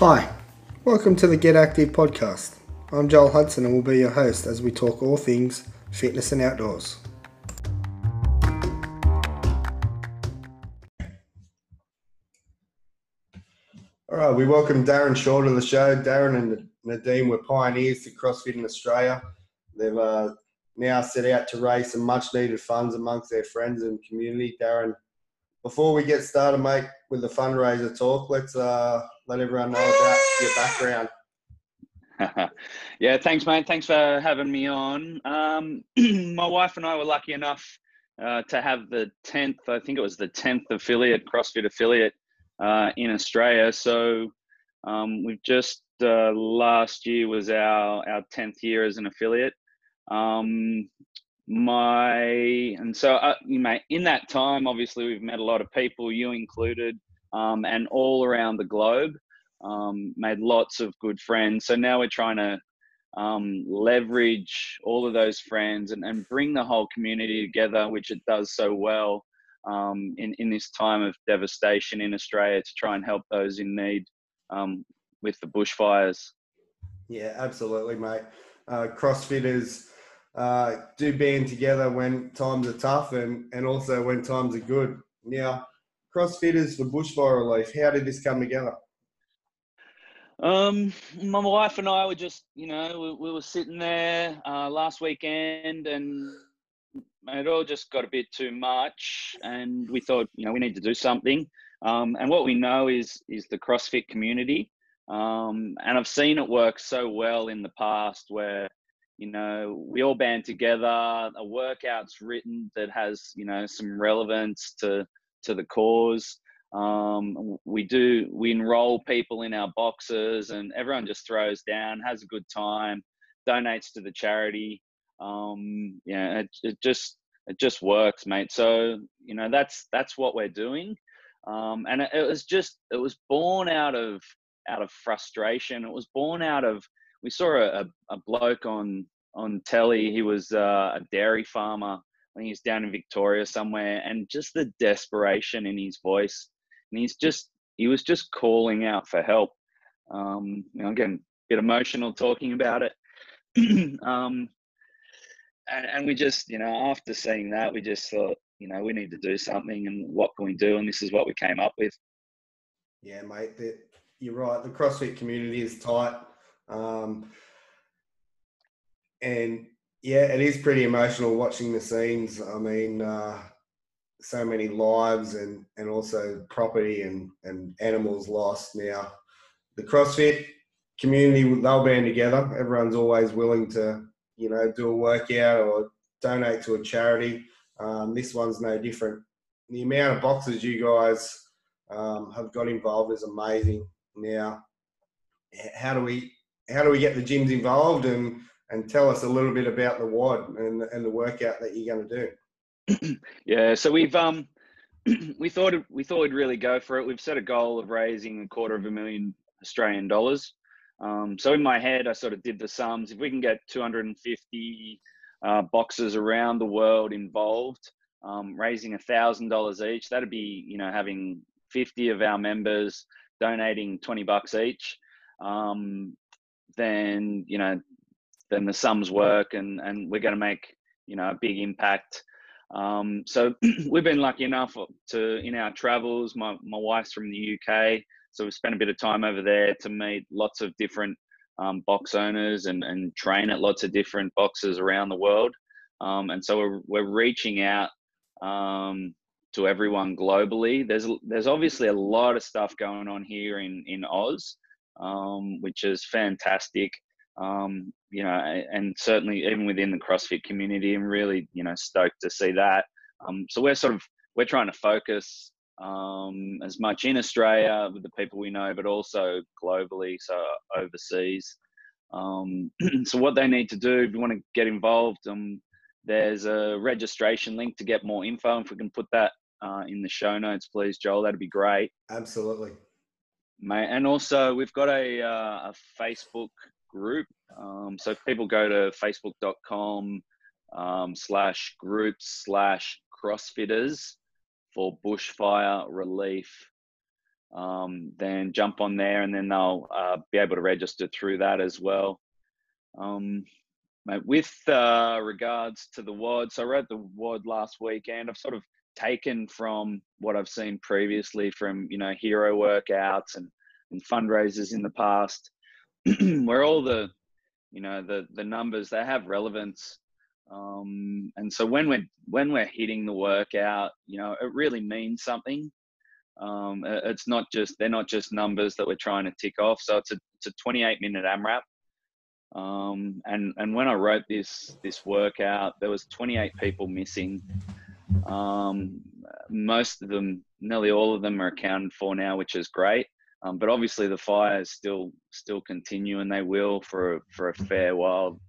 Hi, welcome to the Get Active podcast. I'm Joel Hudson and will be your host as we talk all things fitness and outdoors. All right, we welcome Darren Shaw to the show. Darren and Nadine were pioneers to CrossFit in Australia. They've uh, now set out to raise some much needed funds amongst their friends and community. Darren, before we get started, mate, with the fundraiser talk, let's uh, let everyone know about your background. yeah, thanks, mate. Thanks for having me on. Um, my wife and I were lucky enough uh, to have the 10th, I think it was the 10th affiliate, CrossFit affiliate uh, in Australia. So um, we've just, uh, last year was our, our 10th year as an affiliate. Um, my and so uh, you may in that time obviously we've met a lot of people you included um, and all around the globe um, made lots of good friends. So now we're trying to um, leverage all of those friends and, and bring the whole community together which it does so well um, in, in this time of devastation in australia to try and help those in need um, with the bushfires. Yeah absolutely mate. Uh, crossfitters uh, do band together when times are tough and, and also when times are good. Now, CrossFitters for bushfire relief, how did this come together? Um, my wife and I were just, you know, we, we were sitting there uh, last weekend and it all just got a bit too much and we thought, you know, we need to do something. Um, and what we know is is the CrossFit community. Um, and I've seen it work so well in the past where you know we all band together a workout's written that has you know some relevance to to the cause. Um, we do we enroll people in our boxes and everyone just throws down has a good time donates to the charity. Um, yeah it, it just it just works mate. So you know that's that's what we're doing. Um, and it, it was just it was born out of out of frustration. It was born out of we saw a, a bloke on on telly. He was uh, a dairy farmer. I think he's down in Victoria somewhere, and just the desperation in his voice, and he's just he was just calling out for help. Um, you know, again, a bit emotional talking about it. um, and, and we just, you know, after seeing that, we just thought, you know, we need to do something, and what can we do? And this is what we came up with. Yeah, mate, the, you're right. The CrossFit community is tight. Um, and yeah, it is pretty emotional watching the scenes. I mean, uh, so many lives and and also property and and animals lost. Now, the CrossFit community they'll band together. Everyone's always willing to you know do a workout or donate to a charity. Um, this one's no different. The amount of boxes you guys um, have got involved is amazing. Now, how do we how do we get the gyms involved and and tell us a little bit about the WOD and, and the workout that you're going to do. yeah, so we've um we thought we thought we'd really go for it. We've set a goal of raising a quarter of a million Australian dollars. Um, so in my head, I sort of did the sums. If we can get 250 uh, boxes around the world involved, um, raising a thousand dollars each, that'd be you know having 50 of our members donating 20 bucks each. Um, then you know then the sums work and and we're going to make you know a big impact. Um, so we've been lucky enough to in our travels my, my wife's from the uk so we've spent a bit of time over there to meet lots of different um, box owners and, and train at lots of different boxes around the world. Um, and so we're, we're reaching out um, to everyone globally. There's there's obviously a lot of stuff going on here in in oz um, which is fantastic um, you know, and certainly even within the CrossFit community, I'm really, you know, stoked to see that. Um, so we're sort of we're trying to focus um, as much in Australia with the people we know, but also globally, so overseas. Um, so what they need to do if you want to get involved, um, there's a registration link to get more info. If we can put that uh, in the show notes, please, Joel, that'd be great. Absolutely. Mate, and also we've got a, uh, a Facebook group. Um, so people go to facebook.com um, slash groups slash crossfitters for bushfire relief. um, then jump on there and then they'll uh, be able to register through that as well. Um, with uh, regards to the WOD, so I wrote the WOD last weekend. I've sort of taken from what I've seen previously from you know hero workouts and, and fundraisers in the past, where all the you know the the numbers they have relevance. Um, and so when we're when we're hitting the workout, you know, it really means something. Um, it's not just they're not just numbers that we're trying to tick off. So it's a it's a 28 minute AMRAP. Um, and and when I wrote this this workout, there was 28 people missing. Um, most of them, nearly all of them, are accounted for now, which is great. Um, but obviously, the fires still still continue, and they will for for a fair while.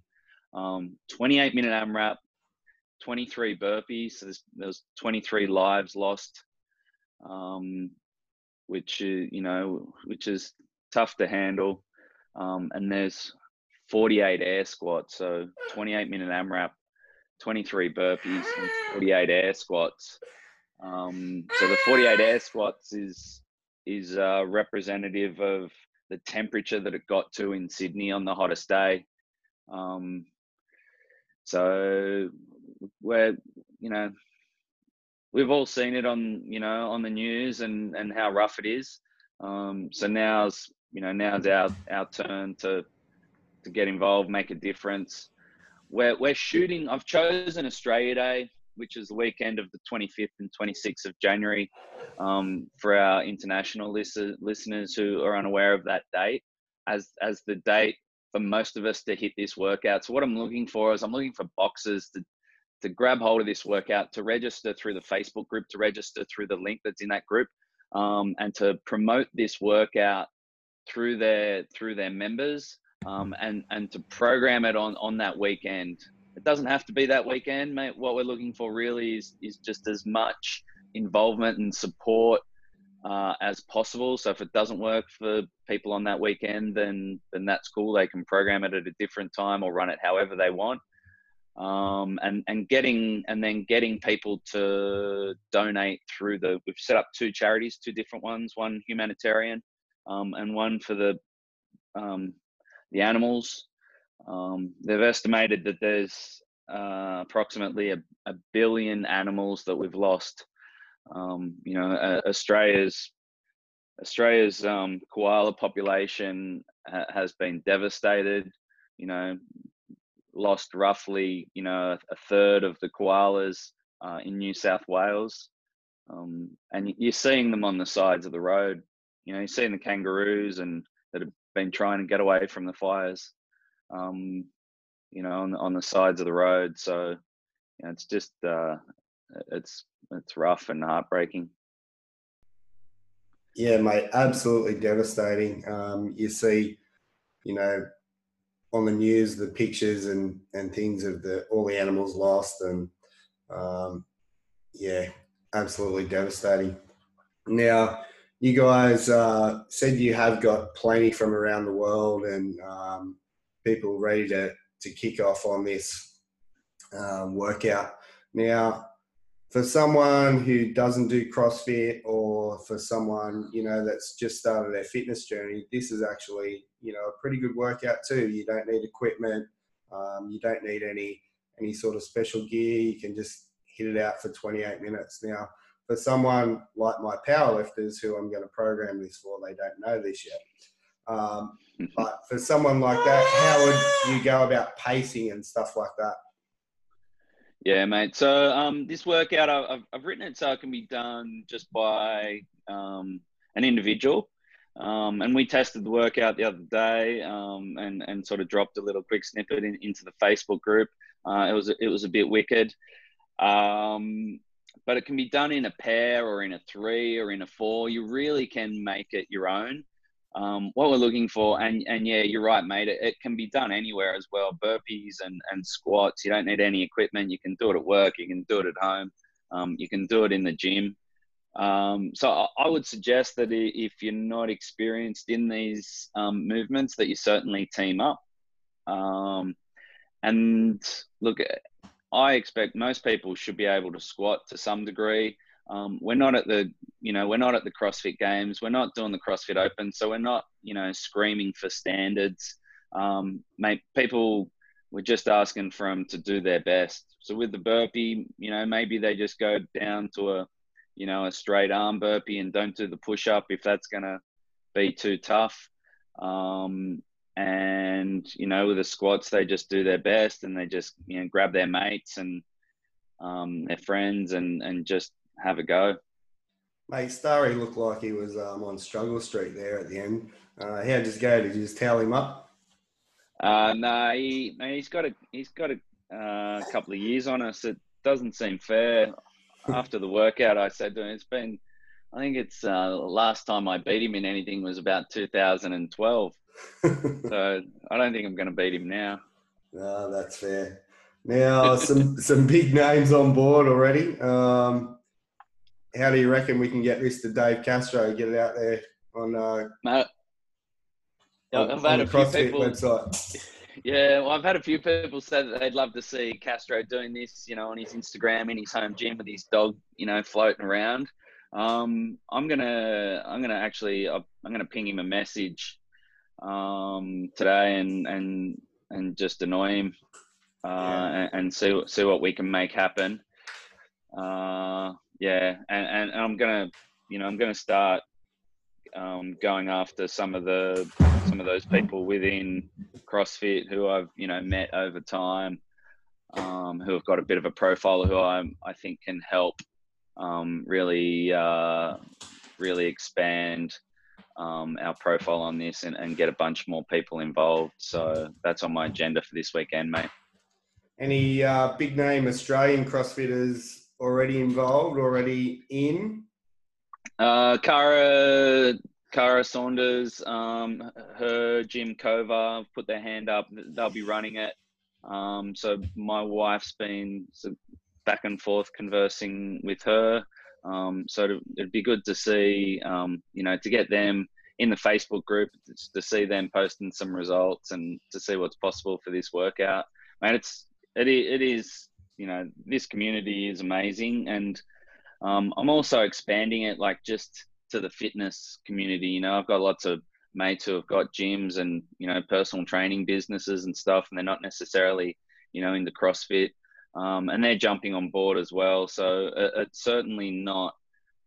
Um, 28 minute AMRAP, 23 burpees. So there's, there's 23 lives lost um, which is you know which is tough to handle. Um, and there's 48 air squats, so 28 minute AMRAP, 23 burpees, and 48 air squats. Um, so the 48 air squats is is uh, representative of the temperature that it got to in Sydney on the hottest day. Um, so we're you know we've all seen it on you know on the news and and how rough it is. Um, so now's you know now's our our turn to to get involved, make a difference. We're we're shooting. I've chosen Australia Day, which is the weekend of the 25th and 26th of January, um, for our international list- listeners who are unaware of that date, as as the date for most of us to hit this workout. So what I'm looking for is I'm looking for boxes to to grab hold of this workout, to register through the Facebook group, to register through the link that's in that group, um, and to promote this workout through their through their members, um, and and to program it on on that weekend. It doesn't have to be that weekend, mate. What we're looking for really is is just as much involvement and support uh, as possible. So if it doesn't work for people on that weekend, then then that's cool. They can program it at a different time or run it however they want um, and and getting and then getting people to donate through the we've set up two charities two different ones one humanitarian um, and one for the um, the animals um, they've estimated that there's uh, approximately a, a, billion animals that we've lost um, you know uh, australia's australia's um, koala population ha- has been devastated you know lost roughly, you know, a third of the koalas uh, in New South Wales. Um, and you're seeing them on the sides of the road. You know, you're seeing the kangaroos and that have been trying to get away from the fires. Um, you know, on, on the sides of the road. So, you know, it's just uh, it's it's rough and heartbreaking. Yeah, mate, absolutely devastating. Um, you see, you know, on the news the pictures and and things of the all the animals lost and um, yeah, absolutely devastating. Now, you guys uh, said you have got plenty from around the world and um, people ready to to kick off on this um, workout. Now, for someone who doesn't do CrossFit or for someone, you know, that's just started their fitness journey, this is actually, you know, a pretty good workout too. You don't need equipment. Um, you don't need any, any sort of special gear. You can just hit it out for 28 minutes. Now, for someone like my powerlifters who I'm going to program this for, they don't know this yet. Um, but for someone like that, how would you go about pacing and stuff like that? Yeah, mate. So um, this workout, I've, I've written it so it can be done just by um, an individual. Um, and we tested the workout the other day um, and, and sort of dropped a little quick snippet in, into the Facebook group. Uh, it was it was a bit wicked, um, but it can be done in a pair or in a three or in a four. You really can make it your own um, what we're looking for. And and yeah, you're right, mate. It, it, can be done anywhere as well. Burpees and and squats. You don't need any equipment. You can do it at work. You can do it at home. Um, you can do it in the gym. Um, so I, I, would suggest that if you're not experienced in these um, movements, that you certainly team up. Um, and look, I expect most people should be able to squat to some degree. Um, we're not at the, you know, we're not at the CrossFit Games. We're not doing the CrossFit Open, so we're not, you know, screaming for standards. Um, mate, people we're just asking for them to do their best. So with the burpee, you know, maybe they just go down to a, you know, a straight arm burpee and don't do the push up if that's going to be too tough. Um, and you know, with the squats, they just do their best and they just you know grab their mates and um, their friends and and just have a go. Mate, Starry looked like he was um, on Struggle Street there at the end. Uh, how did you go? Did you just towel him up? Uh, no, he, he's got a he's got a uh, couple of years on us. It doesn't seem fair. After the workout, I said to him, "It's been, I think it's uh, last time I beat him in anything was about 2012. so I don't think I'm going to beat him now." No, that's fair. Now, some some big names on board already. Um, how do you reckon we can get this to Dave Castro? Get it out there on uh, on, I've had a few people, website. Yeah, well, I've had a few people say that they'd love to see Castro doing this, you know, on his Instagram in his home gym with his dog, you know, floating around. Um, I'm gonna, I'm gonna actually, I'm gonna ping him a message um, today and and and just annoy him uh, yeah. and, and, see see what we can make happen. Uh, yeah, and, and, and I'm gonna, you know, I'm gonna start um, going after some of the some of those people within CrossFit who I've you know met over time, um, who have got a bit of a profile, who I I think can help um, really uh, really expand um, our profile on this and, and get a bunch more people involved. So that's on my agenda for this weekend, mate. Any uh, big name Australian CrossFitters already involved, already in? Uh, Kara, Kara Saunders, um, her gym Kova put their hand up. They'll be running it. Um, so my wife's been back and forth conversing with her. Um, so it'd be good to see, um, you know, to get them in the Facebook group to see them posting some results and to see what's possible for this workout. Man, it's it, it is you know this community is amazing and um, I'm also expanding it like just to the fitness community. You know, I've got lots of mates who have got gyms and you know personal training businesses and stuff, and they're not necessarily you know in the CrossFit, um, and they're jumping on board as well. So it, it's certainly not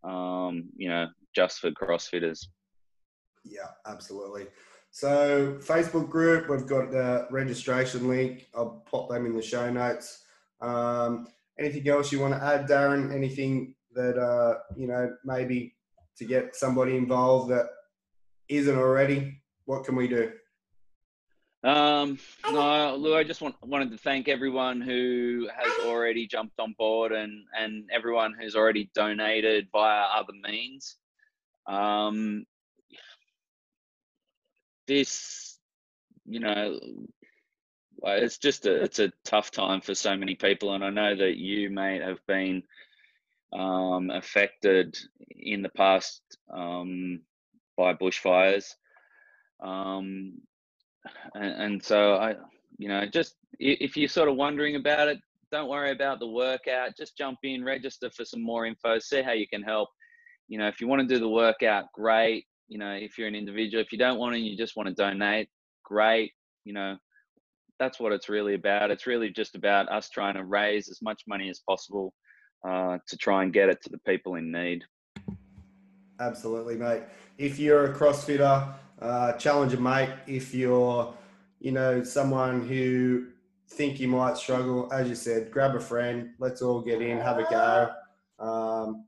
um, you know just for CrossFitters. Yeah, absolutely. So Facebook group, we've got the registration link. I'll pop them in the show notes. Um, anything else you want to add, Darren? Anything that uh, you know maybe to get somebody involved that isn't already? What can we do? Um, no, Lou, I just want, wanted to thank everyone who has already jumped on board and, and everyone who's already donated via other means. Um, this, you know, it's just a, it's a tough time for so many people. And I know that you, mate, have been um, affected in the past um, by bushfires. Um, and, and, so I, you know, just if you're sort of wondering about it, don't worry about the workout. Just jump in, register for some more info, see how you can help. You know, if you want to do the workout, great. You know, if you're an individual, if you don't want to, you just want to donate, great. You know, that's what it's really about. It's really just about us trying to raise as much money as possible uh, to try and get it to the people in need. Absolutely, mate. If you're a CrossFitter, uh, mate. If you're, you know, someone who think you might struggle, as you said, grab a friend. Let's all get in, have a go, um,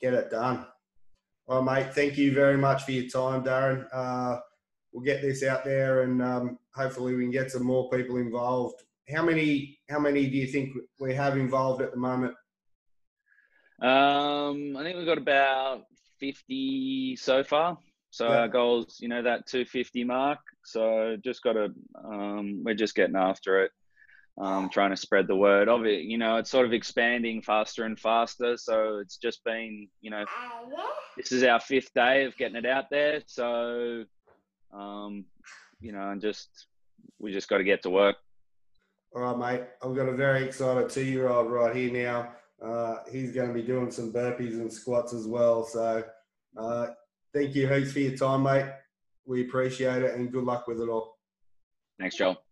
get it done. Well, mate, thank you very much for your time, Darren. Uh, we'll get this out there, and um, hopefully we can get some more people involved. How many? How many do you think we have involved at the moment? Um, I think we've got about 50 so far. So yeah. our goals, you know, that 250 mark. So just got to, um, we're just getting after it, um, trying to spread the word of it. You know, it's sort of expanding faster and faster. So it's just been, you know, this is our fifth day of getting it out there. So, um, you know, and just, we just got to get to work. All right, mate. I've got a very excited two year old right here now Uh, he's going to be doing some burpees and squats as well. So uh, thank you heaps for your time, mate. We appreciate it and good luck with it all. Thanks, Joel.